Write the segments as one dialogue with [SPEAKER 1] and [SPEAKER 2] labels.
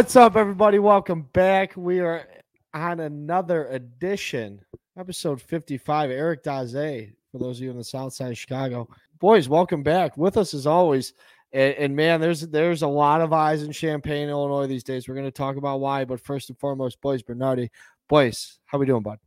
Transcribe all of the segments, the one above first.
[SPEAKER 1] What's up, everybody? Welcome back. We are on another edition, episode 55. Eric Daze, for those of you in the south side of Chicago. Boys, welcome back. With us as always. And, and man, there's there's a lot of eyes in Champaign, Illinois these days. We're going to talk about why, but first and foremost, boys, Bernardi. Boys, how we doing, bud?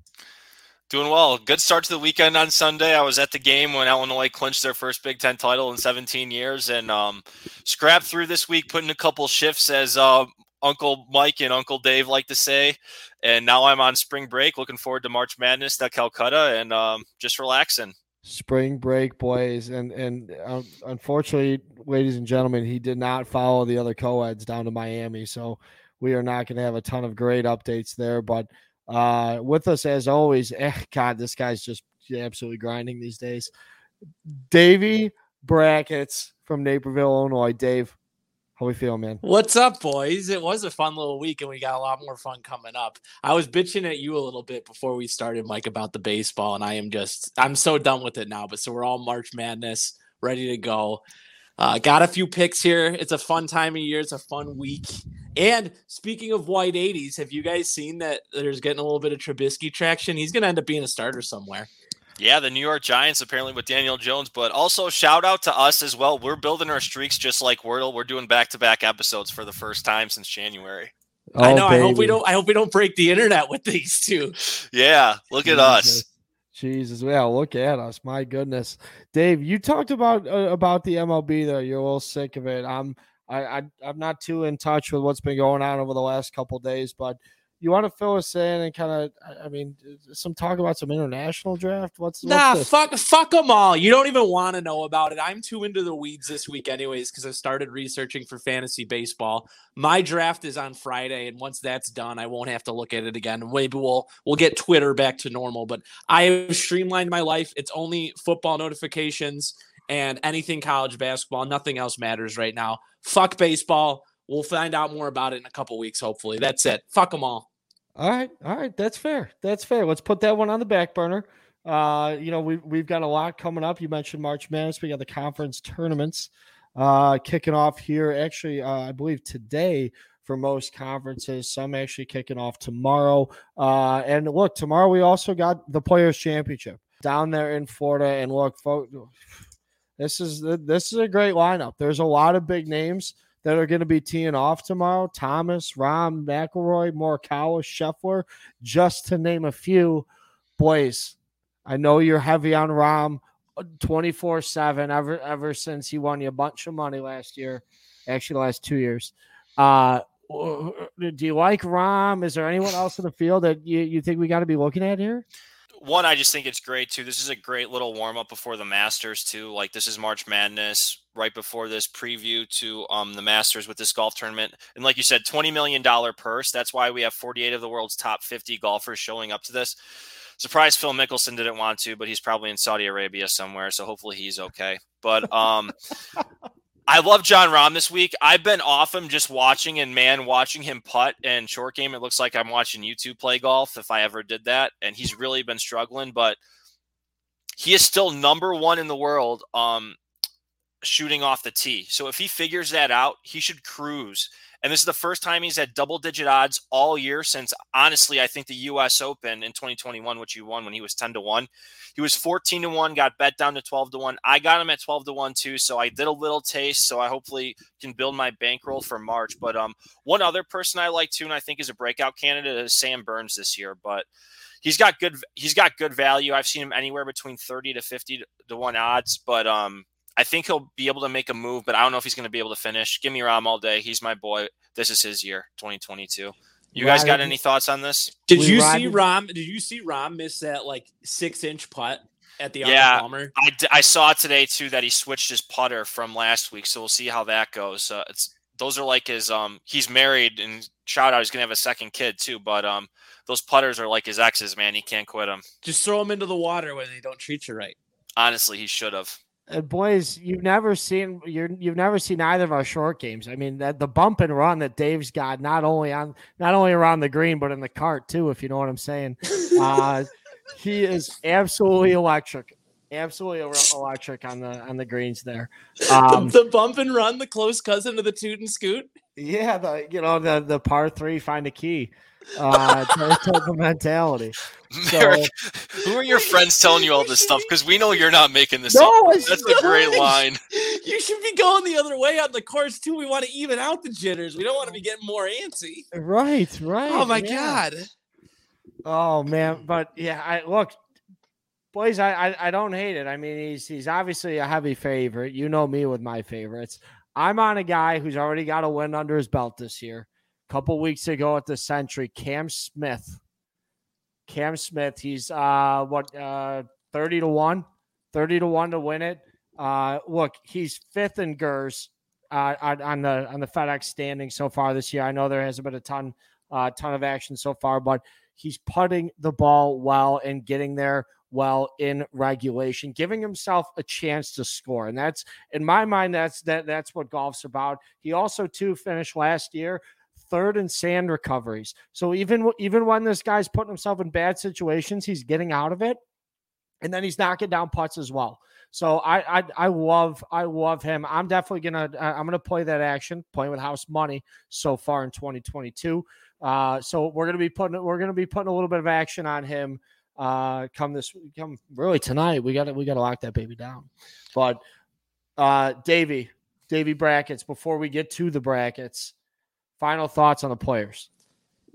[SPEAKER 2] Doing well. Good start to the weekend on Sunday. I was at the game when Illinois clinched their first Big Ten title in 17 years and um, scrapped through this week, putting a couple shifts as uh, Uncle Mike and Uncle Dave like to say. And now I'm on spring break. Looking forward to March Madness at Calcutta and um, just relaxing.
[SPEAKER 1] Spring break, boys, and and uh, unfortunately, ladies and gentlemen, he did not follow the other co-eds down to Miami, so we are not going to have a ton of great updates there. But uh, with us as always, eh, God, this guy's just absolutely grinding these days. Davey Brackets from Naperville, Illinois. Dave, how we feel, man?
[SPEAKER 3] What's up, boys? It was a fun little week, and we got a lot more fun coming up. I was bitching at you a little bit before we started, Mike, about the baseball, and I am just I'm so done with it now. But so we're all March Madness ready to go. Uh, got a few picks here. It's a fun time of year. It's a fun week. And speaking of white 80s, have you guys seen that there's getting a little bit of Trubisky traction? He's going to end up being a starter somewhere.
[SPEAKER 2] Yeah, the New York Giants apparently with Daniel Jones, but also shout out to us as well. We're building our streaks just like Wordle. We're doing back to back episodes for the first time since January.
[SPEAKER 3] Oh, I know. Baby. I hope we don't. I hope we don't break the internet with these two.
[SPEAKER 2] Yeah, look at us.
[SPEAKER 1] Jesus, yeah, look at us. My goodness, Dave, you talked about uh, about the MLB there. You're a little sick of it. I'm I, I I'm not too in touch with what's been going on over the last couple days, but you want to fill us in and kind of, I mean, some talk about some international draft. What's,
[SPEAKER 3] what's nah, this? fuck, fuck them all. You don't even want to know about it. I'm too into the weeds this week, anyways, because I started researching for fantasy baseball. My draft is on Friday, and once that's done, I won't have to look at it again. Maybe we'll we'll get Twitter back to normal. But I have streamlined my life. It's only football notifications and anything college basketball. Nothing else matters right now. Fuck baseball. We'll find out more about it in a couple weeks, hopefully. That's it. Fuck them all.
[SPEAKER 1] All right, all right, that's fair. That's fair. Let's put that one on the back burner. Uh, you know, we we've got a lot coming up. You mentioned March Madness. We got the conference tournaments uh kicking off here. Actually, uh, I believe today for most conferences. Some actually kicking off tomorrow. Uh, and look, tomorrow we also got the Players Championship down there in Florida. And look, folks, this is this is a great lineup. There's a lot of big names that are going to be teeing off tomorrow. Thomas, Rahm, McIlroy, Morikawa, Scheffler, just to name a few. Boys, I know you're heavy on Rahm 24 7 ever ever since he won you a bunch of money last year, actually, last two years. Uh, do you like Rahm? Is there anyone else in the field that you, you think we got to be looking at here?
[SPEAKER 2] one, I just think it's great too. This is a great little warm up before the Masters too. Like this is March Madness right before this preview to um the Masters with this golf tournament. And like you said, twenty million dollar purse. That's why we have forty eight of the world's top fifty golfers showing up to this. Surprised Phil Mickelson didn't want to, but he's probably in Saudi Arabia somewhere, so hopefully he's okay. But um I love Jon Rahm this week. I've been off him just watching and man, watching him putt and short game. It looks like I'm watching YouTube play golf if I ever did that. And he's really been struggling, but he is still number one in the world um, shooting off the tee. So if he figures that out, he should cruise. And this is the first time he's had double digit odds all year since, honestly, I think the U.S. Open in 2021, which he won when he was 10 to 1. He was 14 to 1, got bet down to 12 to 1. I got him at 12 to 1 too. So I did a little taste. So I hopefully can build my bankroll for March. But um, one other person I like too, and I think is a breakout candidate, is Sam Burns this year. But he's got good he's got good value. I've seen him anywhere between 30 to 50 to 1 odds. But um, I think he'll be able to make a move, but I don't know if he's going to be able to finish. Give me Rahm all day. He's my boy. This is his year, 2022. You guys got any thoughts on this?
[SPEAKER 3] Did we you see Rahm? Did you see Rahm miss that like six inch putt at the yeah, Palmer?
[SPEAKER 2] I, I saw today too that he switched his putter from last week, so we'll see how that goes. Uh, it's those are like his um he's married and shout out he's gonna have a second kid too, but um those putters are like his exes, man. He can't quit them.
[SPEAKER 3] Just throw them into the water when they don't treat you right.
[SPEAKER 2] Honestly, he should have.
[SPEAKER 1] And uh, boys, you've never seen you're you've never seen either of our short games. I mean, that the bump and run that Dave's got not only on not only around the green but in the cart too, if you know what I'm saying. Uh, he is absolutely electric, absolutely electric on the on the greens there.
[SPEAKER 3] Um, the, the, bump and run, the close cousin of the toot and scoot.
[SPEAKER 1] Yeah, the you know the the par three find a key uh type of mentality.
[SPEAKER 2] Merrick, who are your friends telling you all this stuff? Because we know you're not making this
[SPEAKER 1] No,
[SPEAKER 2] up. That's a great line.
[SPEAKER 3] You should be going the other way on the course too. We want to even out the jitters. We don't want to be getting more antsy.
[SPEAKER 1] Right, right.
[SPEAKER 3] Oh my
[SPEAKER 1] yeah.
[SPEAKER 3] god.
[SPEAKER 1] Oh man, but yeah, I look, boys, I, I I don't hate it. I mean, he's he's obviously a heavy favorite. You know me with my favorites. I'm on a guy who's already got a win under his belt this year. A couple weeks ago at the Sentry, Cam Smith. Cam Smith, he's uh what uh 30 to 1, 30 to 1 to win it. Uh look, he's fifth in GERS uh on, the on the FedEx standing so far this year. I know there hasn't been a ton uh ton of action so far, but he's putting the ball well and getting there well in regulation, giving himself a chance to score. And that's in my mind, that's that that's what golf's about. He also too finished last year third in sand recoveries. So even even when this guy's putting himself in bad situations, he's getting out of it, and then he's knocking down putts as well. So I I, I love I love him. I'm definitely gonna I'm gonna play that action, playing with house money so far in 2022. Uh, so we're gonna be putting we're gonna be putting a little bit of action on him. Uh, come this come really tonight. We got to we got to lock that baby down. But uh, Davy Davy brackets before we get to the brackets. Final thoughts on the players.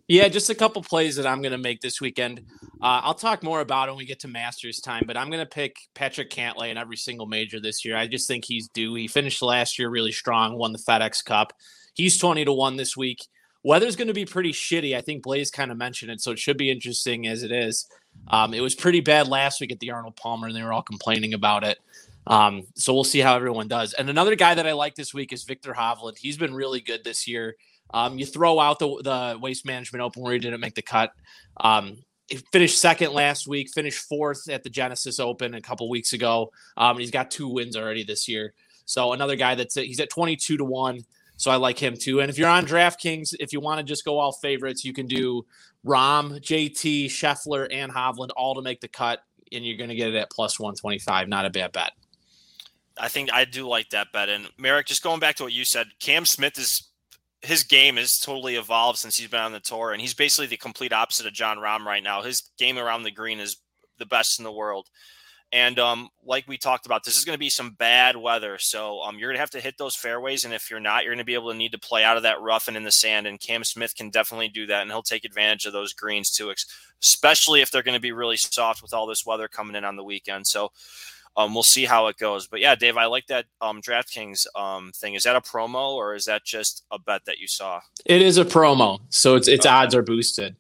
[SPEAKER 3] Yeah, just a couple plays that I'm going to make this weekend. Uh, I'll talk more about when we get to Masters time, but I'm going to pick Patrick Cantlay in every single major this year. I just think he's due. He finished last year really strong, won the FedEx Cup. He's 20 to 1 this week. Weather's going to be pretty shitty. I think Blaze kind of mentioned it, so it should be interesting as it is. Um, it was pretty bad last week at the Arnold Palmer, and they were all complaining about it. Um, so we'll see how everyone does. And another guy that I like this week is Viktor Hovland. He's been really good this year. Um, you throw out the, the Waste Management Open where he didn't make the cut. Um, he finished second last week, finished fourth at the Genesis Open a couple weeks ago. Um, he's got two wins already this year. So another guy that's he's at 22 to 1. So I like him too. And if you're on DraftKings, if you want to just go all favorites, you can do Rahm, JT, Scheffler, and Hovland all to make the cut. And you're going to get it at plus 125. Not a bad bet.
[SPEAKER 2] I think I do like that bet. And Merrick, just going back to what you said, Cam Smith is his game has totally evolved since he's been on the tour, and he's basically the complete opposite of Jon Rahm right now. His game around the green is the best in the world. And um, like we talked about, this is going to be some bad weather. So um, you're going to have to hit those fairways. And if you're not, you're going to be able to need to play out of that rough and in the sand. And Cam Smith can definitely do that. And he'll take advantage of those greens too, especially if they're going to be really soft with all this weather coming in on the weekend. So um, we'll see how it goes. But yeah, Dave, I like that um, DraftKings um, thing. Is that a promo or is that just a bet that you saw?
[SPEAKER 3] It is a promo, so its its odds are boosted.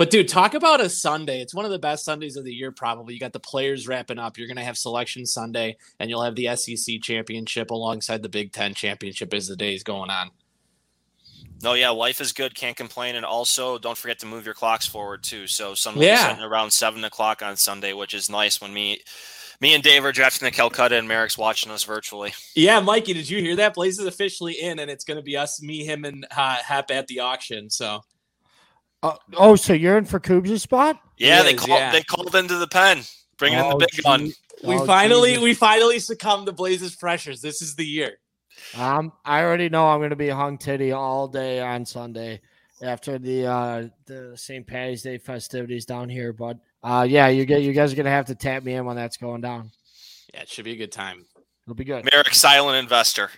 [SPEAKER 3] But dude, talk about a Sunday. It's one of the best Sundays of the year, probably. You got the players wrapping up. You're gonna have selection Sunday, and you'll have the SEC championship alongside the Big Ten championship as the days going on.
[SPEAKER 2] No, yeah, life is good. Can't complain. And also, don't forget to move your clocks forward too. So some
[SPEAKER 3] Yeah.
[SPEAKER 2] around seven o'clock on Sunday, which is nice when me, me and Dave are drafting the Calcutta, and Merrick's watching us virtually.
[SPEAKER 3] Yeah, Mikey, did you hear that? Blaze is officially in, and it's gonna be us, me, him, and uh, Hap at the auction. So
[SPEAKER 1] Uh, oh, so you're in for Kubes' spot?
[SPEAKER 2] Yeah,
[SPEAKER 3] He
[SPEAKER 2] they
[SPEAKER 3] is,
[SPEAKER 2] called.
[SPEAKER 3] yeah.
[SPEAKER 2] They called into the pen, bringing in
[SPEAKER 1] Oh,
[SPEAKER 2] the big gun.
[SPEAKER 1] gee.
[SPEAKER 3] we
[SPEAKER 1] Oh,
[SPEAKER 3] finally,
[SPEAKER 1] Jesus.
[SPEAKER 3] we finally succumbed to Blaze's pressures. This is the year.
[SPEAKER 1] Um, I already know I'm going to be hung titty all day on Sunday after the uh the St. Patty's Day festivities down here. But uh, yeah, you get you guys are going to have to tap me in when that's going down.
[SPEAKER 3] Yeah, it should be a good time.
[SPEAKER 1] It'll be good.
[SPEAKER 2] Merrick, silent investor.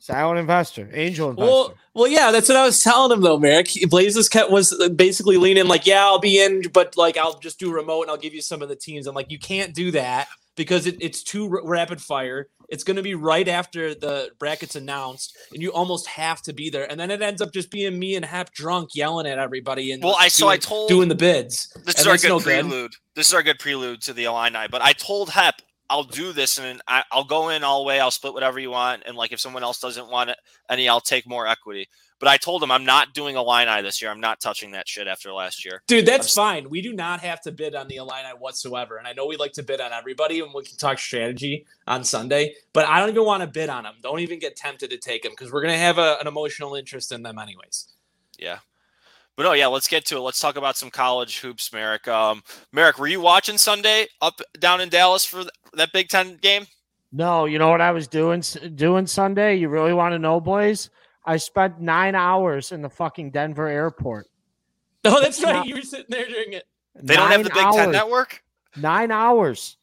[SPEAKER 1] Silent investor, angel investor.
[SPEAKER 3] Well, well, yeah, that's what I was telling him though, Merrick. Blazes kept was uh, basically leaning like, yeah, I'll be in, but like I'll just do remote and I'll give you some of the teams. I'm like, you can't do that because it, it's too r- rapid fire. It's going to be right after the brackets announced, and you almost have to be there. And then it ends up just being me and Hap drunk yelling at everybody and
[SPEAKER 2] Well, I so I told
[SPEAKER 3] doing the bids.
[SPEAKER 2] This is our good
[SPEAKER 3] no good.
[SPEAKER 2] prelude. This is our good prelude to the Illini. But I told Hep I'll do this and I, I'll go in all the way. I'll split whatever you want. And like if someone else doesn't want it, any, I'll take more equity. But I told him I'm not doing Illini this year. I'm not touching that shit after last year.
[SPEAKER 3] Dude, that's
[SPEAKER 2] I'm-
[SPEAKER 3] fine. We do not have to bid on the Illini whatsoever. And I know we like to bid on everybody and we can talk strategy on Sunday, but I don't even want to bid on them. Don't even get tempted to take them because we're going to have a, an emotional interest in them anyways.
[SPEAKER 2] Yeah. But no, yeah, let's get to it. Let's talk about some college hoops, Merrick. Um, Merrick, were you watching Sunday up down in Dallas for that Big Ten game?
[SPEAKER 1] No, you know what I was doing doing Sunday? You really want to know, boys? I spent nine hours in the fucking Denver airport.
[SPEAKER 3] Oh, that's right. You were sitting there doing it.
[SPEAKER 2] They don't have the Big
[SPEAKER 1] Nine
[SPEAKER 2] Ten
[SPEAKER 1] hours.
[SPEAKER 2] network.
[SPEAKER 1] Nine hours.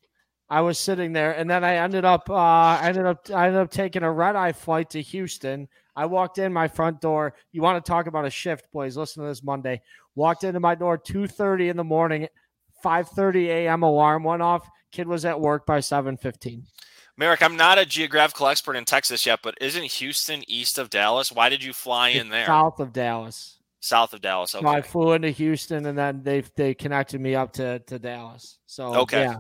[SPEAKER 1] I was sitting there, and then I ended up, uh, I ended up, I ended up taking a red eye flight to Houston. I walked in my front door. You want to talk about a shift, boys? Listen to this Monday. Walked into my door two thirty in the morning. Five thirty a.m. alarm went off. Kid was at work by seven fifteen.
[SPEAKER 2] Merrick, I'm not a geographical expert in Texas yet, but isn't Houston east of Dallas? Why did you fly in there?
[SPEAKER 1] South of Dallas.
[SPEAKER 2] South of Dallas.
[SPEAKER 1] So I flew into Houston, and then they they connected me up to to Dallas. So
[SPEAKER 2] Okay.
[SPEAKER 1] yeah,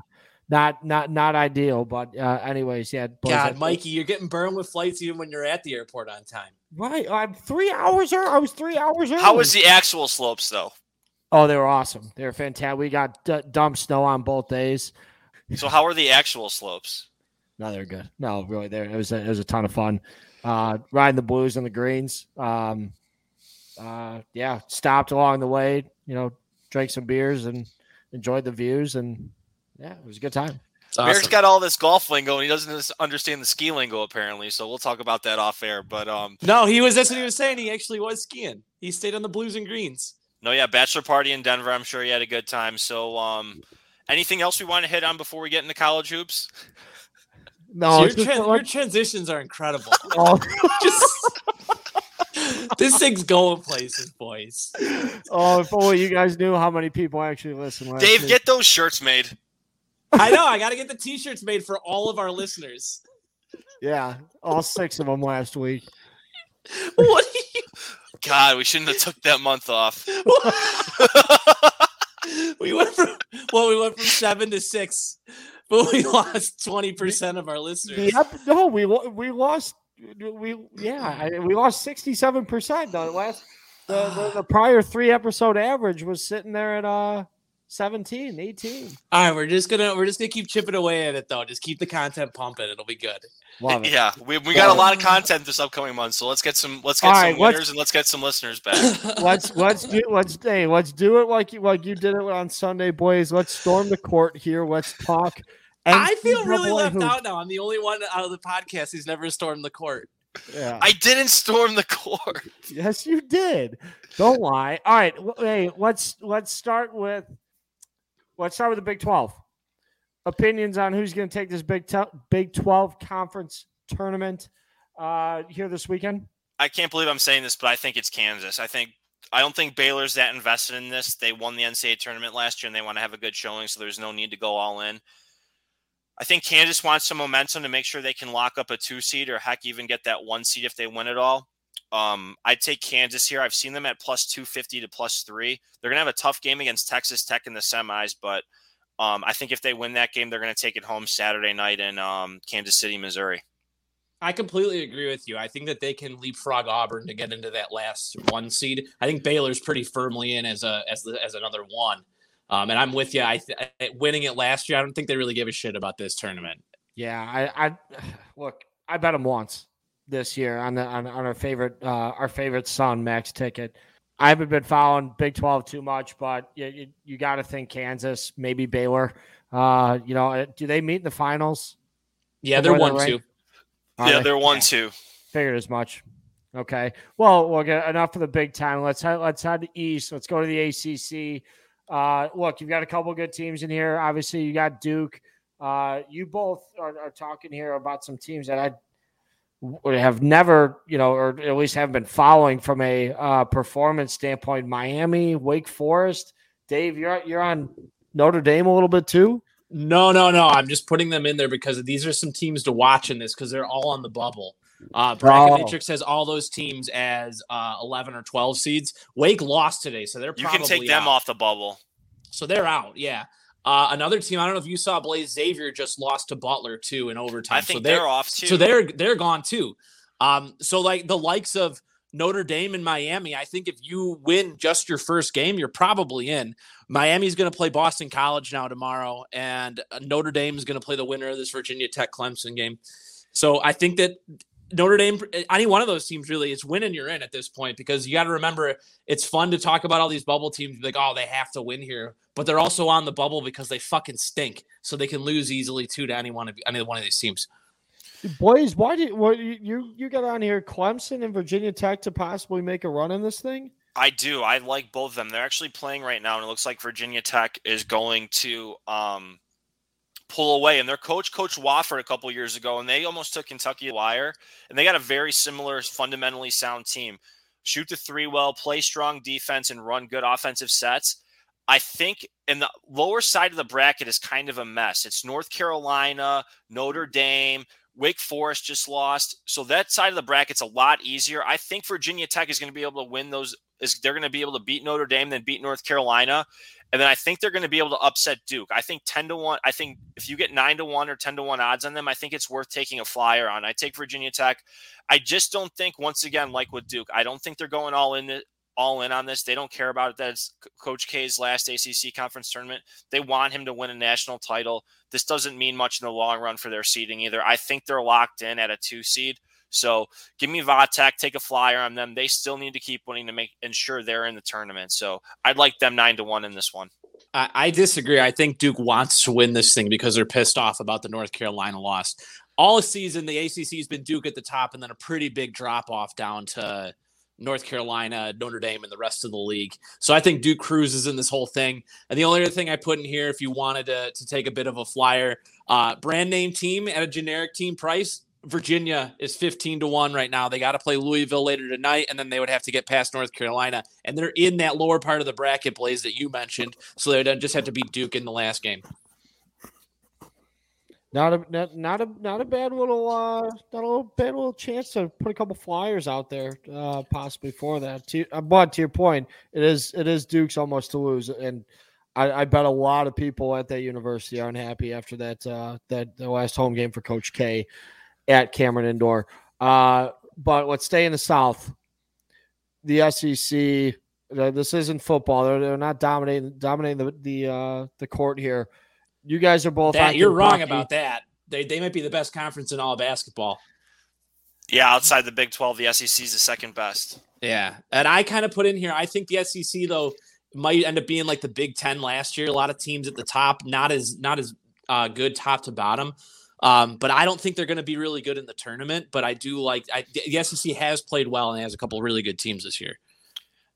[SPEAKER 1] not not not ideal, but uh, anyways, yeah. boys, I-
[SPEAKER 3] God, Mikey, you're getting burned with flights even when you're at the airport on time.
[SPEAKER 1] Right, I'm three hours early. I was three hours early.
[SPEAKER 2] How was the actual slopes though?
[SPEAKER 1] Oh, they were awesome. They were fantastic. We got d- dump snow on both days.
[SPEAKER 2] So how are the actual slopes?
[SPEAKER 1] No, they're good. No, really, there it was a, it was a ton of fun. Uh, riding the blues and the greens. Um, uh, yeah, stopped along the way. You know, drank some beers and enjoyed the views, and yeah, it was a good time.
[SPEAKER 3] It's
[SPEAKER 2] Merrick's
[SPEAKER 3] awesome.
[SPEAKER 2] got all this golf lingo and he doesn't understand the ski lingo apparently. So we'll talk about that off air. But um,
[SPEAKER 3] No, he was. That's what he was saying. He actually was skiing. He stayed on the blues and greens.
[SPEAKER 2] no, yeah, bachelor party in Denver. I'm sure you had a good time. So um, anything else we want to hit on before we get into college hoops?
[SPEAKER 1] No,
[SPEAKER 3] So your,
[SPEAKER 1] it's just
[SPEAKER 3] your transitions are incredible.
[SPEAKER 1] oh,
[SPEAKER 3] Just this thing's going places, boys.
[SPEAKER 1] oh, if only you guys knew how many people actually listen.
[SPEAKER 2] Dave,
[SPEAKER 1] week.
[SPEAKER 2] get those shirts made.
[SPEAKER 3] I know. I got to get the t-shirts made for all of our listeners.
[SPEAKER 1] yeah, all six of them last week.
[SPEAKER 3] What? do you-
[SPEAKER 2] God, we shouldn't have took that month off.
[SPEAKER 3] we went from well, we went from seven to six, but we lost twenty percent of our listeners.
[SPEAKER 1] Yep. No, we we lost. We yeah, we lost sixty seven percent. The last the, the the prior three episode average was sitting there at uh 17, 18.
[SPEAKER 3] All right, we're just gonna we're just gonna keep chipping away at it though. Just keep the content pumping. It'll be good.
[SPEAKER 1] Love it.
[SPEAKER 2] Yeah, we, we got a lot of content this upcoming month, so let's get some let's get
[SPEAKER 1] All
[SPEAKER 2] some
[SPEAKER 1] right, let's-
[SPEAKER 2] winners and let's get some listeners back.
[SPEAKER 1] Let's let's do let's hey let's do it like you like you did it on Sunday, boys. Let's storm the court here. Let's talk.
[SPEAKER 3] I feel really left
[SPEAKER 1] hoops.
[SPEAKER 3] out now. I'm the only one out of the podcast who's never stormed the court.
[SPEAKER 1] Yeah.
[SPEAKER 2] I didn't storm the court.
[SPEAKER 1] Yes, you did. Don't lie. All right. w- Hey, let's let's start with let's start with the Big Twelve. Opinions on who's going to take this Big Big Twelve conference tournament uh, here this weekend.
[SPEAKER 2] I can't believe I'm saying this, but I think it's Kansas. I think I don't think Baylor's that invested in this. They won the NCAA tournament last year and they want to have a good showing, so there's no need to go all in. I think Kansas wants some momentum to make sure they can lock up a two seed or heck even get that one seed if they win it all. Um, I'd take Kansas here. I've seen them at plus 250 to plus three. They're going to have a tough game against Texas Tech in the semis, but um, I think if they win that game, they're going to take it home Saturday night in um, Kansas City, Missouri.
[SPEAKER 3] I completely agree with you. I think that they can leapfrog Auburn to get into that last one seed. I think Baylor's pretty firmly in as a as the, as another one. Um, and I'm with you. I th- winning it last year. I don't think they really give a shit about this tournament.
[SPEAKER 1] Yeah, I, I look. I bet them once this year on the on, on our favorite uh, our favorite son Max ticket. I haven't been following Big Twelve too much, but you you, you got to think Kansas, maybe Baylor. Uh, you know, uh, do they meet in the finals?
[SPEAKER 3] Yeah, they're one
[SPEAKER 1] they're
[SPEAKER 3] two.
[SPEAKER 1] Are
[SPEAKER 2] yeah,
[SPEAKER 1] they?
[SPEAKER 2] they're one
[SPEAKER 3] Yeah.
[SPEAKER 2] two.
[SPEAKER 1] Figured as much. Okay. Well, we'll get enough of the big time. Let's head, let's head east. Let's go to the ACC. Uh, look, you've got a couple good teams in here. Obviously, you got Duke. Uh, you both are, are talking here about some teams that I w- have never, you know, or at least haven't been following from a uh, performance standpoint. Miami, Wake Forest. Dave, you're you're on Notre Dame a little bit too.
[SPEAKER 3] No, no, no. I'm just putting them in there because these are some teams to watch in this because they're all on the bubble. Uh, Bracket
[SPEAKER 1] Oh.
[SPEAKER 3] Has all those teams as uh, 11 or 12 seeds. Wake lost today, so they're
[SPEAKER 2] You
[SPEAKER 3] probably
[SPEAKER 2] can take them
[SPEAKER 3] out.
[SPEAKER 2] off the bubble.
[SPEAKER 3] So they're out. Yeah. Uh, another team. I don't know if you saw Blaze Xavier just lost to Butler too in overtime.
[SPEAKER 2] I think
[SPEAKER 3] so
[SPEAKER 2] they're, off too.
[SPEAKER 3] so they're they're gone too. Um, so like the likes of Notre Dame and Miami, I think if you win just your first game, you're probably in. Miami's going to play Boston College now tomorrow, and Notre Dame is going to play the winner of this Virginia Tech Clemson game. So I think that Notre Dame, any one of those teams really, it's winning you're in at this point because you got to remember it's fun to talk about all these bubble teams like, oh, they have to win here, but they're also on the bubble because they fucking stink, so they can lose easily too to any one of any one of these teams.
[SPEAKER 1] Boys, why did what you you got on here Clemson and Virginia Tech to possibly make a run in this thing?
[SPEAKER 2] I do. I like both of them. They're actually playing right now, and it looks like Virginia Tech is going to um, pull away. And their coach, Coach Wofford, a couple years ago, and they almost took Kentucky wire. And they got a very similar, fundamentally sound team. Shoot the three well, play strong defense, and run good offensive sets. I think in the lower side of the bracket is kind of a mess. It's North Carolina, Notre Dame, Wake Forest just lost. So that side of the bracket's a lot easier. I think Virginia Tech is going to be able to win those is they're going to be able to beat Notre Dame, then beat North Carolina. And then I think they're going to be able to upset Duke. I think 10 to 1. I think if you get 9 to 1 or 10 to 1 odds on them, I think it's worth taking a flyer on. I take Virginia Tech. I just don't think, once again, like with Duke, I don't think they're going all in all in on this. They don't care about it. That's Coach K's last ACC conference tournament. They want him to win a national title. This doesn't mean much in the long run for their seeding either. I think they're locked in at a two seed. So give me Vatek, take a flyer on them. They still need to keep winning to make ensure they're in the tournament. So I'd like them nine to one in this one.
[SPEAKER 3] I, I disagree. I think Duke wants to win this thing because they're pissed off about the North Carolina loss. All season, the ACC has been Duke at the top, and then a pretty big drop off down to North Carolina, Notre Dame, and the rest of the league. So I think Duke cruises in this whole thing. And the only other thing I put in here, if you wanted to, to take a bit of a flyer, uh, brand name team at a generic team price, Virginia is 15 to 1 right now. They got to play Louisville later tonight, and then they would have to get past North Carolina. And they're in that lower part of the bracket, Blaze, that you mentioned. So they would just have to beat Duke in the last game.
[SPEAKER 1] Not a not, not a not a bad little uh not a little bad little chance to put a couple flyers out there uh possibly for that. To, uh, but to your point, it is it is Duke's almost to lose, and I, I bet a lot of people at that university are unhappy after that uh that the last home game for Coach K at Cameron Indoor. Uh, but let's stay in the South. The SEC. This isn't football. They're, they're not dominating dominating the the uh, the court here. You guys are both.
[SPEAKER 3] That, you're wrong about that. They they might be the best conference in all basketball.
[SPEAKER 2] Yeah, outside the Big Twelve, the SEC is the second best.
[SPEAKER 3] Yeah, and I kind of put in here. I think the SEC though might end up being like the Big Ten last year. A lot of teams at the top, not as not as uh, good top to bottom. Um, but I don't think they're going to be really good in the tournament. But I do like I, the SEC has played well and has a couple really good teams this year.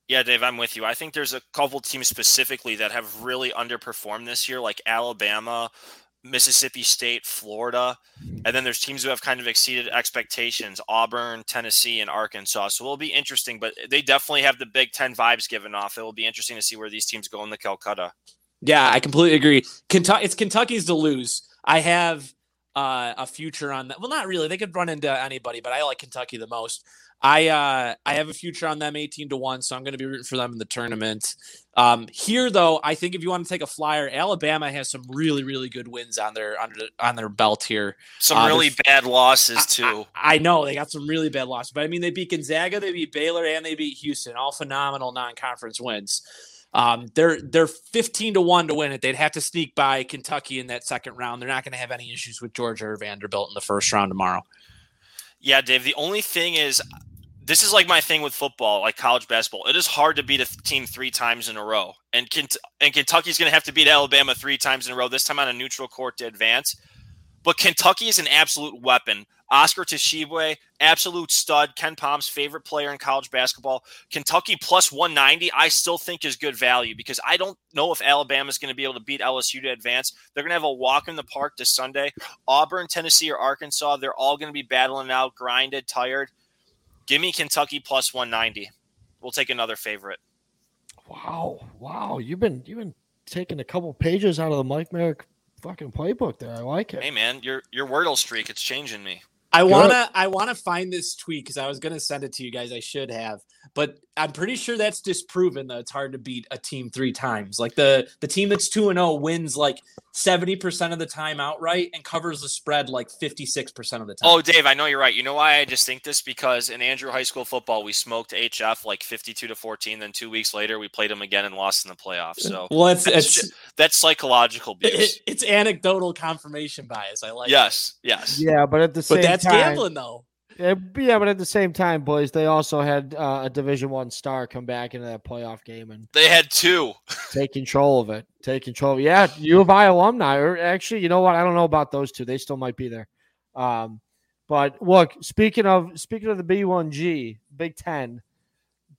[SPEAKER 2] Yeah, Dave, I'm with you. I think there's a couple teams specifically that have really underperformed this year, like Alabama, Mississippi State, Florida, and then there's teams who have kind of exceeded expectations: Auburn, Tennessee, and Arkansas. So it'll be interesting, but they definitely have the Big Ten vibes given off. It will be interesting to see where these teams go in the Calcutta.
[SPEAKER 3] Yeah, I completely agree. Kentucky, it's Kentucky's to lose. I have uh, a future on that. Well, not really. They could run into anybody, but I like Kentucky the most. I uh, I have a future on them, eighteen to one, so I'm going to be rooting for them in the tournament. Um, here, though, I think if you want to take a flyer, Alabama has some really really good wins on their on, on their belt here.
[SPEAKER 2] Some uh, really bad losses too. I,
[SPEAKER 3] I, I, know they got some really bad losses, but I mean they beat Gonzaga, they beat Baylor, and they beat Houston. All phenomenal non-conference wins. Um, they're they're 15 to 1 to win it. They'd have to sneak by Kentucky in that second round. They're not going to have any issues with Georgia or Vanderbilt in the first round tomorrow.
[SPEAKER 2] Yeah, Dave. The only thing is, this is like my thing with football, like college basketball. It is hard to beat a team three times in a row, and Kent- and Kentucky's going to have to beat Alabama three times in a row. This time on a neutral court to advance. But Kentucky is an absolute weapon. Oscar Tshiebwe, absolute stud. KenPom's favorite player in college basketball. Kentucky plus 190, I still think is good value because I don't know if Alabama is going to be able to beat LSU to advance. They're going to have a walk in the park this Sunday. Auburn, Tennessee, or Arkansas, they're all going to be battling out, grinded, tired. Give me Kentucky plus 190. We'll take another favorite.
[SPEAKER 1] Wow. Wow. You've been you've been taking a couple pages out of the Mike Merrick fucking playbook there. I like it.
[SPEAKER 2] Hey man, your your Wordle streak, it's changing me.
[SPEAKER 3] I wanna I wanna find this tweet because I was gonna send it to you guys. I should have, but I'm pretty sure that's disproven that it's hard to beat a team three times. Like the the team that's two and zero oh wins like seventy percent of the time outright and covers the spread like fifty six percent of the time.
[SPEAKER 2] Oh, Dave, I know you're right. You know why I just think this because in Andrew High School football we smoked HF like fifty two to fourteen. Then two weeks later we played them again and lost in the playoffs. So
[SPEAKER 3] well, it's, that's, it's,
[SPEAKER 2] that's psychological abuse.
[SPEAKER 3] It, it's anecdotal confirmation bias. I like.
[SPEAKER 2] Yes, it. yes.
[SPEAKER 1] Yeah, but at the same
[SPEAKER 3] but that's
[SPEAKER 1] time,
[SPEAKER 3] gambling though.
[SPEAKER 1] Yeah, but at the same time, boys, they also had uh, a Division One star come back into that playoff game, and
[SPEAKER 2] they had two
[SPEAKER 1] take control of it. Take control. Of, yeah, U of I alumni, or actually, you know what? I don't know about those two. They still might be there. Um, But look, speaking of speaking of the B1G, Big Ten,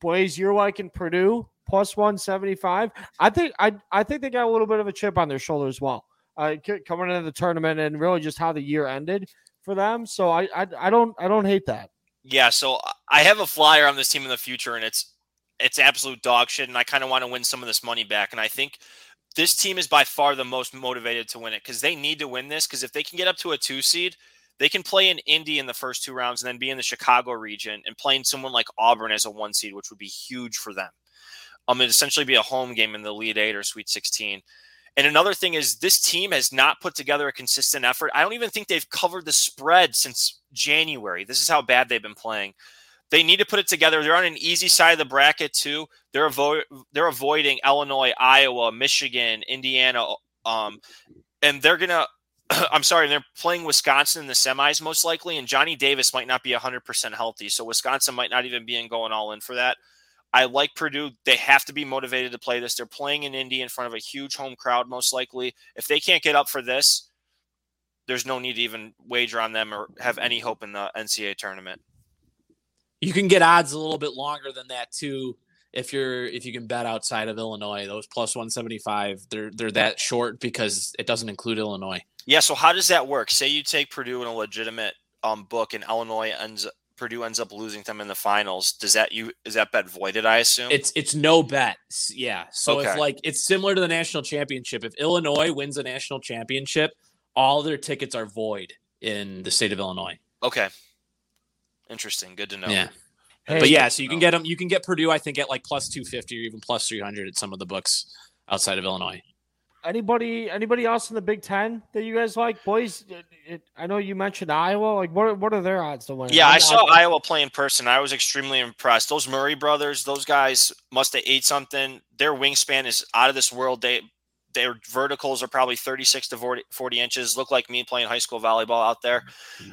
[SPEAKER 1] boys, you're liking Purdue plus 175. I think I I think they got a little bit of a chip on their shoulder as well. Uh, coming into the tournament and really just how the year ended for them. So I, I I don't I don't hate that.
[SPEAKER 2] Yeah, so I have a flyer on this team in the future, and it's it's absolute dog shit, and I kind of want to win some of this money back. And I think this team is by far the most motivated to win it because they need to win this. Because if they can get up to a two seed, they can play in Indy in the first two rounds and then be in the Chicago region and playing someone like Auburn as a one seed, which would be huge for them. Um, it'd essentially be a home game in the Elite Eight or Sweet 16. And another thing is this team has not put together a consistent effort. I don't even think they've covered the spread since January. This is how bad they've been playing. They need to put it together. They're on an easy side of the bracket too. They're avo- they're avoiding Illinois, Iowa, Michigan, Indiana, um, and they're gonna. I'm sorry, they're playing Wisconsin in the semis most likely, and Johnny Davis might not be 100% healthy, so Wisconsin might not even be in going all in for that. I like Purdue. They have to be motivated to play this. They're playing in Indy in front of a huge home crowd, most likely. If they can't get up for this, there's no need to even wager on them or have any hope in the NCAA tournament.
[SPEAKER 3] You can get odds a little bit longer than that too. If you're if you can bet outside of Illinois, those plus 175, they're they're that short because it doesn't include Illinois.
[SPEAKER 2] Yeah. So how does that work? Say you take Purdue in a legitimate um, book, and Illinois ends Purdue ends up losing them in the finals. Does that you is that bet voided? I assume
[SPEAKER 3] it's it's no bet. Yeah. So okay. if like it's similar to the national championship. If Illinois wins a national championship, all their tickets are void in the state of Illinois.
[SPEAKER 2] Okay. Interesting. Good to know.
[SPEAKER 3] Yeah. Hey, but yeah, so you oh. can get them. You can get Purdue, I think, at like plus two fifty or even plus three hundred at some of the books outside of Illinois.
[SPEAKER 1] Anybody, anybody else in the Big Ten that you guys like, boys? It, it, I know you mentioned Iowa. Like, what, what are their odds to win?
[SPEAKER 2] Yeah, I saw Iowa play in person. I was extremely impressed. Those Murray brothers, those guys must have ate something. Their wingspan is out of this world. They their verticals are probably 36 to 40, 40, inches. Look like me playing high school volleyball out there.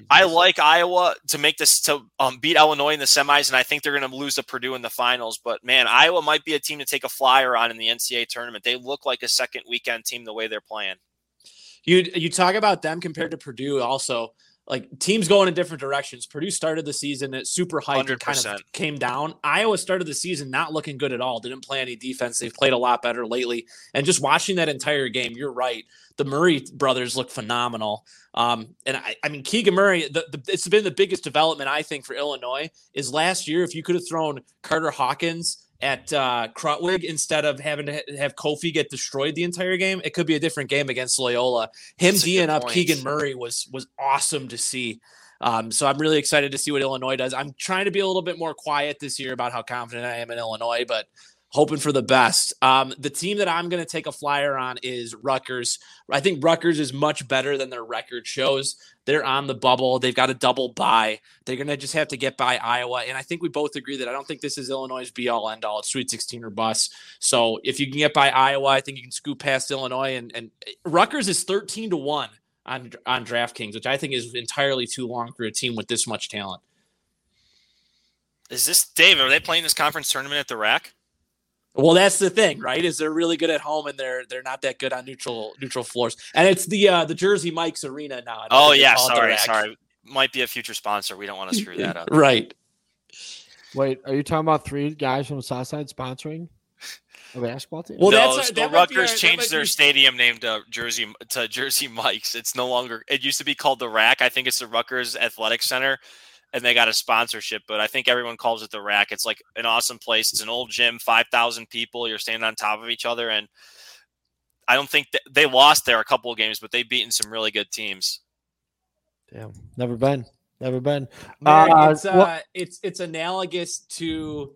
[SPEAKER 2] I like Iowa to make this to um, beat Illinois in the semis, and I think they're going to lose to Purdue in the finals. But man, Iowa might be a team to take a flyer on in the NCAA tournament. They look like a second weekend team the way they're playing.
[SPEAKER 3] You you talk about them compared to Purdue also like teams going in different directions. Purdue started the season at super hyped 100%. and kind of came down. Iowa started the season not looking good at all. Didn't play any defense. They've played a lot better lately. And just watching that entire game, you're right. The Murray brothers look phenomenal. Um, and I, I mean, Keegan Murray, the, the, it's been the biggest development I think for Illinois is last year. If you could have thrown Carter Hawkins at uh, Krutwig instead of having to have Kofi get destroyed the entire game, it could be a different game against Loyola. Him D'ing up Keegan Murray was was awesome to see. Um, so I'm really excited to see what Illinois does. I'm trying to be a little bit more quiet this year about how confident I am in Illinois, but hoping for the best. Um, the team that I'm going to take a flyer on is Rutgers. I think Rutgers is much better than their record shows. They're on the bubble. They've got a double bye. They're going to just have to get by Iowa. And I think we both agree that I don't think this is Illinois' be all end all. It's Sweet 16 or bust. So if you can get by Iowa, I think you can scoop past Illinois. And, and Rutgers is 13 to 1 on, on DraftKings, which I think is entirely too long for a team with this much talent.
[SPEAKER 2] Is this Dave? Are they playing this conference tournament at the rack?
[SPEAKER 3] Well, that's the thing, right? Is they're really good at home and they're they're not that good on neutral neutral floors. And it's the uh the Jersey Mike's Arena now.
[SPEAKER 2] Oh yeah, sorry, sorry. Might be a future sponsor. We don't want to screw that up.
[SPEAKER 3] right.
[SPEAKER 1] Wait, are you talking about three guys from Southside sponsoring a basketball team?
[SPEAKER 2] Well, no, that's, the Rutgers our, changed their be... stadium name to Jersey to Jersey Mike's. It's no longer. It used to be called the Rack. I think it's the Rutgers Athletic Center and they got a sponsorship. But I think everyone calls it the rack. It's like an awesome place. It's an old gym, 5,000 people. You're standing on top of each other. And I don't think th- they lost there a couple of games, but they've beaten some really good teams.
[SPEAKER 1] Damn, never been, never been.
[SPEAKER 3] uh, it's, uh, it's it's analogous to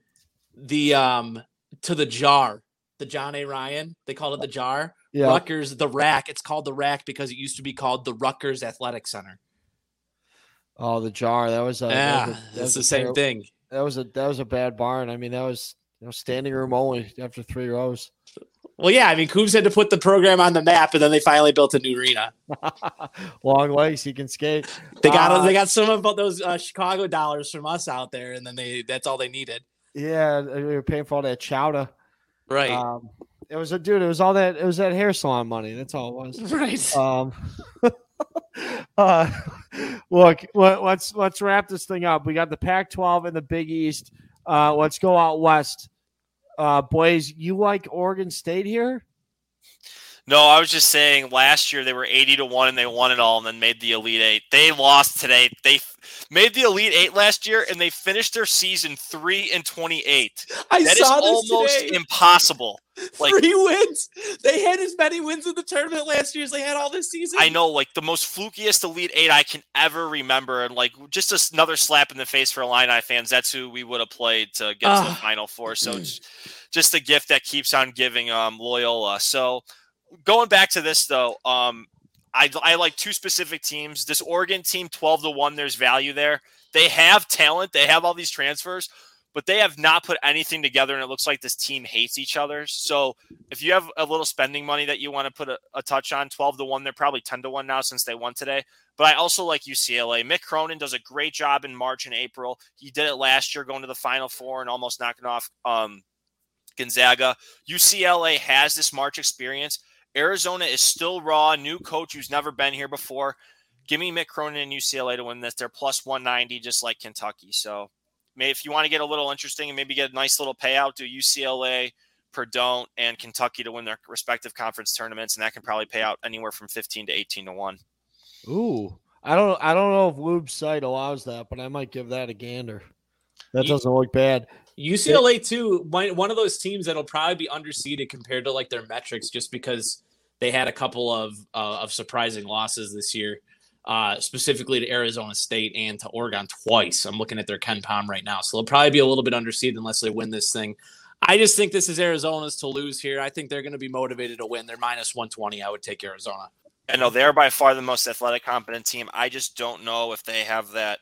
[SPEAKER 3] the um to the jar, the John A. Ryan. They call it the jar. Yeah. Rutgers, the rack. It's called the rack because it used to be called the Rutgers Athletic Center.
[SPEAKER 1] Oh, the jar. That was a,
[SPEAKER 3] yeah. That was a, that the same thing.
[SPEAKER 1] That was a that was a bad barn. I mean, that was you know standing room only after three rows.
[SPEAKER 3] Well, yeah, I mean, Coombs had to put the program on the map, and then they finally built a new arena.
[SPEAKER 1] Long legs, he can skate.
[SPEAKER 3] They got uh, they got some of those uh, Chicago dollars from us out there, and then they that's all they needed.
[SPEAKER 1] Yeah, we were paying for all that chowder.
[SPEAKER 3] Right. Um,
[SPEAKER 1] it was a dude. It was all that. It was that hair salon money. That's all it was.
[SPEAKER 3] Right.
[SPEAKER 1] Um. uh, Look, let, let's let's wrap this thing up. We got the Pac-12 and the Big East. Uh, let's go out west. Uh, boys, you like Oregon State here?
[SPEAKER 2] No, I was just saying last year they were 80 to 1 and they won it all and then made the Elite Eight. They lost today. They f- made the Elite Eight last year and they finished their season 3 and 28.
[SPEAKER 3] I
[SPEAKER 2] That is
[SPEAKER 3] saw this
[SPEAKER 2] almost
[SPEAKER 3] today.
[SPEAKER 2] impossible. Like
[SPEAKER 3] Three wins. They had as many wins in the tournament last year as they had all this season.
[SPEAKER 2] I know, like the most flukiest Elite Eight I can ever remember, and like just another slap in the face for Illini fans. That's who we would have played to get to the. Final Four. So it's just a gift that keeps on giving. Um, Loyola. So going back to this though, um, I I like two specific teams. This Oregon team, twelve to one. There's value there. They have talent. They have all these transfers. But they have not put anything together, and it looks like this team hates each other. So, if you have a little spending money that you want to put a, a touch on, twelve to one, they're probably ten to one now since they won today. But I also like UCLA. Mick Cronin does a great job in March and April. He did it last year, going to the Final Four and almost knocking off um, Gonzaga. UCLA has this March experience. Arizona is still raw, new coach who's never been here before. Give me Mick Cronin and UCLA to win this. They're plus 190, just like Kentucky. So, maybe if you want to get a little interesting and maybe get a nice little payout, do UCLA, Purdue, and Kentucky to win their respective conference tournaments, and that can probably pay out anywhere from 15 to 18 to one.
[SPEAKER 1] Ooh, I don't I don't know if Lube's site allows that, but I might give that a gander. That
[SPEAKER 3] You-
[SPEAKER 1] doesn't look bad.
[SPEAKER 3] UCLA too, one one of those teams that'll probably be underseeded compared to like their metrics, just because they had a couple of uh, of surprising losses this year, uh, specifically to Arizona State and to Oregon twice. I'm looking at their KenPom right now, so they'll probably be a little bit underseeded unless they win this thing. I just think this is Arizona's to lose here. I think they're going to be motivated to win. They're minus 120. I would take Arizona.
[SPEAKER 2] I know they're by far the most athletic, competent team. I just don't know if they have that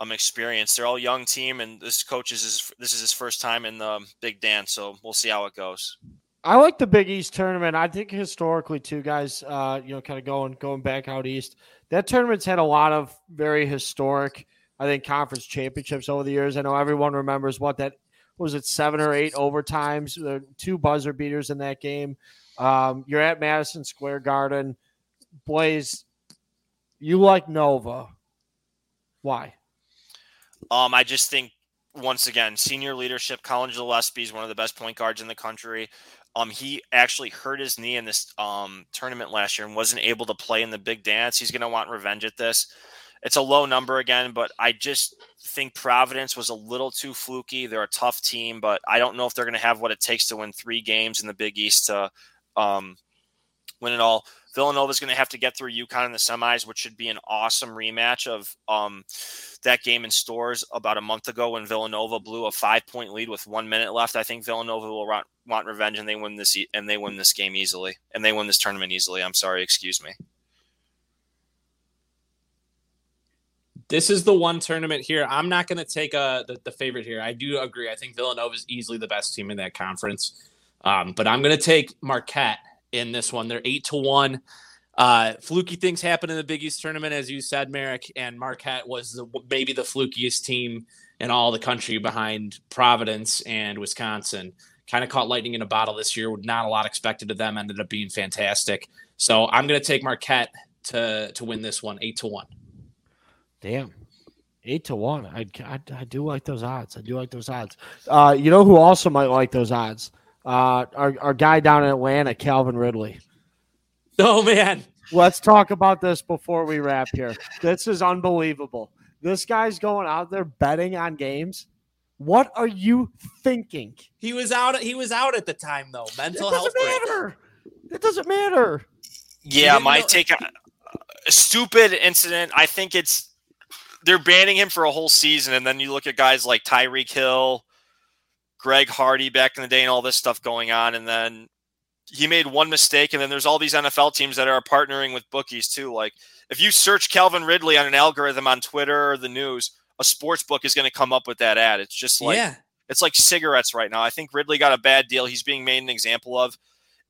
[SPEAKER 2] um experience. They're all young team, and this coach is his, this is his first time in the Big Dance, so we'll see how it goes.
[SPEAKER 1] I like the Big East tournament. I think historically, too, guys. Uh, you know, kind of going going back out east. That tournament's had a lot of very historic, I think, conference championships over the years. I know everyone remembers what that was. It seven or eight overtimes. The two buzzer beaters in that game. Um, you're at Madison Square Garden. Blaze, you like Nova. Why?
[SPEAKER 2] Um, I just think once again, senior leadership. Collin Gillespie is one of the best point guards in the country. Um, he actually hurt his knee in this um tournament last year and wasn't able to play in the big dance. He's going to want revenge at this. It's a low number again, but I just think Providence was a little too fluky. They're a tough team, but I don't know if they're going to have what it takes to win three games in the Big East to um, win it all. Villanova's going to have to get through UConn in the semis, which should be an awesome rematch of um, that game in Storrs about a month ago when Villanova blew a five point lead with one minute left. I think Villanova will want, want revenge and they win this and they win this game easily and they win this tournament easily. I'm sorry, excuse me.
[SPEAKER 3] This is the one tournament here. I'm not going to take uh, the, the favorite here. I do agree. I think Villanova is easily the best team in that conference. Um, but I'm going to take Marquette in this one. They're eight to one. Uh, fluky things happen in the Big East tournament, as you said, Merrick. And Marquette was the, maybe the flukiest team in all the country behind Providence and Wisconsin. Kind of caught lightning in a bottle this year. Not a lot expected of them. Ended up being fantastic. So I'm going to take Marquette to to win this one, eight to one.
[SPEAKER 1] Damn. Eight to one. I, I, I do like those odds. I do like those odds. Uh, you know who also might like those odds? Uh, our, our guy down in Atlanta, Calvin Ridley.
[SPEAKER 3] Oh man,
[SPEAKER 1] Let's talk about this before we wrap here. This is unbelievable. This guy's going out there betting on games. What are you thinking?
[SPEAKER 3] he was out. He was out at the time though.
[SPEAKER 1] It
[SPEAKER 3] Mental health.
[SPEAKER 1] It doesn't
[SPEAKER 3] break.
[SPEAKER 1] matter. It doesn't matter.
[SPEAKER 2] Yeah, my
[SPEAKER 3] know-
[SPEAKER 2] take. A stupid incident. I think it's they're banning him for a whole season, and then you look at guys like Tyreek Hill, Greg Hardy back in the day, and all this stuff going on, and then he made one mistake, and then there's all these NFL teams that are partnering with bookies too. Like if you search Calvin Ridley on an algorithm on Twitter or the news, a sports book is going to come up with that ad. It's just like
[SPEAKER 3] yeah,
[SPEAKER 2] it's like cigarettes right now. I think Ridley got a bad deal. He's being made an example of.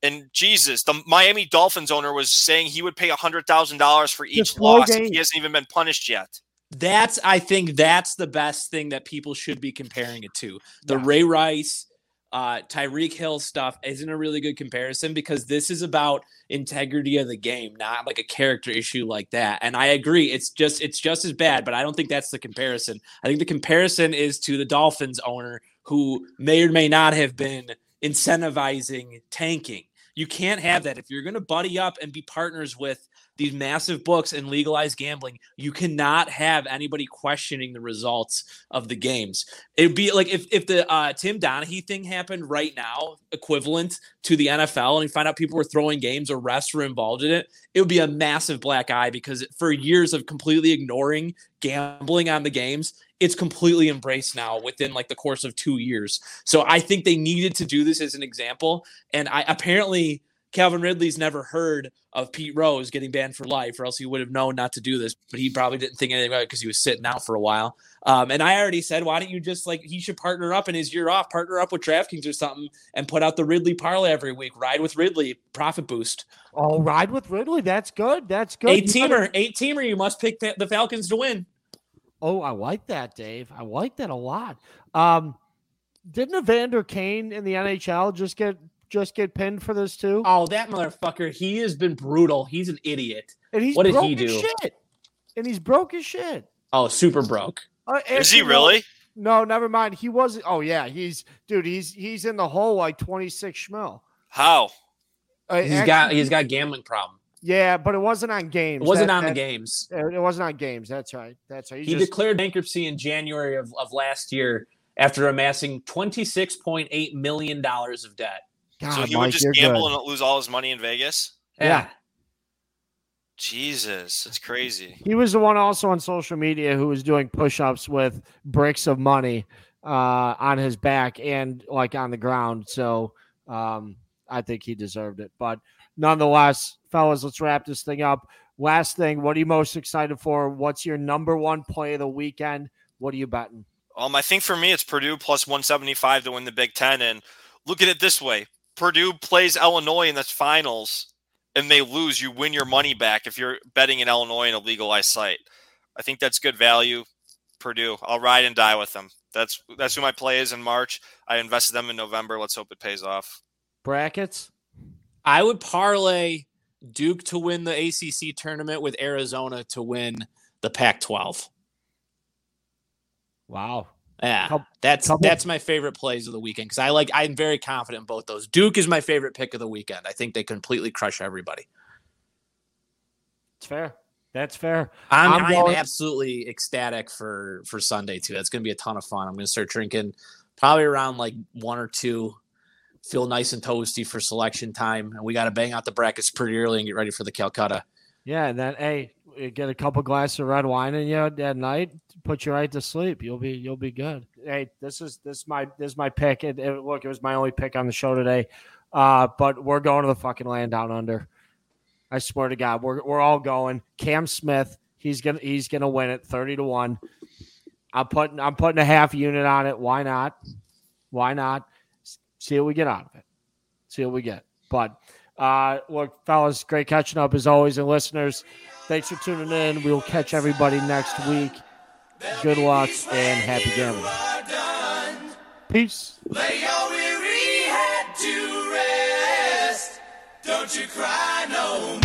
[SPEAKER 2] And Jesus, the Miami Dolphins owner was saying he would pay hundred thousand dollars for each loss.
[SPEAKER 1] game.
[SPEAKER 2] He hasn't even been punished yet.
[SPEAKER 3] That's. I think that's the best thing that people should be comparing it to. The
[SPEAKER 1] Yeah.
[SPEAKER 3] Ray Rice, uh, Tyreek Hill stuff isn't a really good comparison because this is about integrity of the game, not like a character issue like that. And I agree, it's just it's just as bad, but I don't think that's the comparison. I think the comparison is to the Dolphins owner who may or may not have been incentivizing tanking. You can't have that if you're going to buddy up and be partners with these massive books and legalize gambling, you cannot have anybody questioning the results of the games. It'd be like if, if the uh, Tim Donaghy thing happened right now, equivalent to the NFL, and you find out people were throwing games or refs were involved in it, it would be a massive black eye because for years of completely ignoring gambling on the games, it's completely embraced now within like the course of two years. So I think they needed to do this as an example. And I apparently Calvin Ridley's never heard of Pete Rose getting banned for life, or else he would have known not to do this. But he probably didn't think anything about it because he was sitting out for a while. Um, and I already said, why don't you just like he should partner up in his year off, partner up with DraftKings or something, and put out the Ridley parlay every week. Ride with Ridley, profit boost.
[SPEAKER 1] Oh, ride with Ridley. That's good. That's good.
[SPEAKER 3] Eight teamer, eight teamer. You must pick the Falcons to win.
[SPEAKER 1] Oh, I like that, Dave. I like that a lot. Um, didn't Evander Kane in the NHL just get just get pinned for this too?
[SPEAKER 3] Oh, that motherfucker! He has been brutal. He's an idiot.
[SPEAKER 1] And he's
[SPEAKER 3] what did he do?
[SPEAKER 1] Shit. And he's broke as shit.
[SPEAKER 3] Oh, super broke.
[SPEAKER 1] Uh,
[SPEAKER 2] Is he really?
[SPEAKER 1] No, never mind. He wasn't. Oh yeah, he's dude. He's he's in the hole like twenty six schmil.
[SPEAKER 2] How?
[SPEAKER 1] Uh,
[SPEAKER 3] He's
[SPEAKER 1] actually,
[SPEAKER 3] got he's got gambling problem.
[SPEAKER 1] Yeah, but it wasn't on games.
[SPEAKER 3] It wasn't
[SPEAKER 1] That-
[SPEAKER 3] on the games.
[SPEAKER 1] It wasn't on games. That's right. That's right.
[SPEAKER 3] He
[SPEAKER 1] just-
[SPEAKER 3] declared bankruptcy in January of, of last year after amassing twenty six point eight million dollars of debt.
[SPEAKER 1] God,
[SPEAKER 2] so he
[SPEAKER 1] Mike,
[SPEAKER 2] would just gamble
[SPEAKER 1] good.
[SPEAKER 2] and lose all his money in Vegas?
[SPEAKER 1] Yeah.
[SPEAKER 2] Jesus, it's crazy.
[SPEAKER 1] He was the one also on social media who was doing push-ups with bricks of money uh, on his back and like on the ground. So um, I think he deserved it. But nonetheless, fellas, let's wrap this thing up. Last thing, what are you most excited for? What's your number one play of the weekend? What are you betting?
[SPEAKER 2] Um, I think for me, it's Purdue plus 175 to win the Big Ten. And look at it this way Purdue plays Illinois in the finals and they lose. You win your money back if you're betting in Illinois in a legalized site. I think that's good value. Purdue, I'll ride and die with them. That's that's who my play is in March. I invested them in November. Let's hope it pays off.
[SPEAKER 1] Brackets?
[SPEAKER 3] I would parlay Duke to win the ACC tournament with Arizona to win the Pac twelve.
[SPEAKER 1] Wow.
[SPEAKER 3] Yeah,
[SPEAKER 1] Couple-
[SPEAKER 3] that's
[SPEAKER 1] couple-
[SPEAKER 3] that's my favorite plays of the weekend because I like I'm very confident in both those. Duke is my favorite pick of the weekend. I think they completely crush everybody.
[SPEAKER 1] It's fair. That's fair.
[SPEAKER 3] I'm,
[SPEAKER 1] I'm
[SPEAKER 3] I'm
[SPEAKER 1] going-
[SPEAKER 3] absolutely ecstatic for for Sunday too. That's going to be a ton of fun. I'm going to start drinking probably around like one or two. Feel nice and toasty for selection time, and we got to bang out the brackets pretty early and get ready for the Calcutta.
[SPEAKER 1] Yeah, and then hey, get a couple glasses of red wine in you at night, put you right to sleep. You'll be you'll be good. Hey, this is this is my this is my pick. It, it- look, it was my only pick on the show today. Uh, but we're going to the fucking land down under. I swear to God, we're we're all going. Cam Smith, he's gonna he's gonna win it thirty to one. I'm putting I'm putting a half unit on it. Why not? Why not? See what we get out of it. See what we get. But uh, look, fellas, great catching up as always, and listeners, thanks for tuning in. We'll catch everybody next week. Good luck and happy gambling. Peace.
[SPEAKER 4] Don't you cry no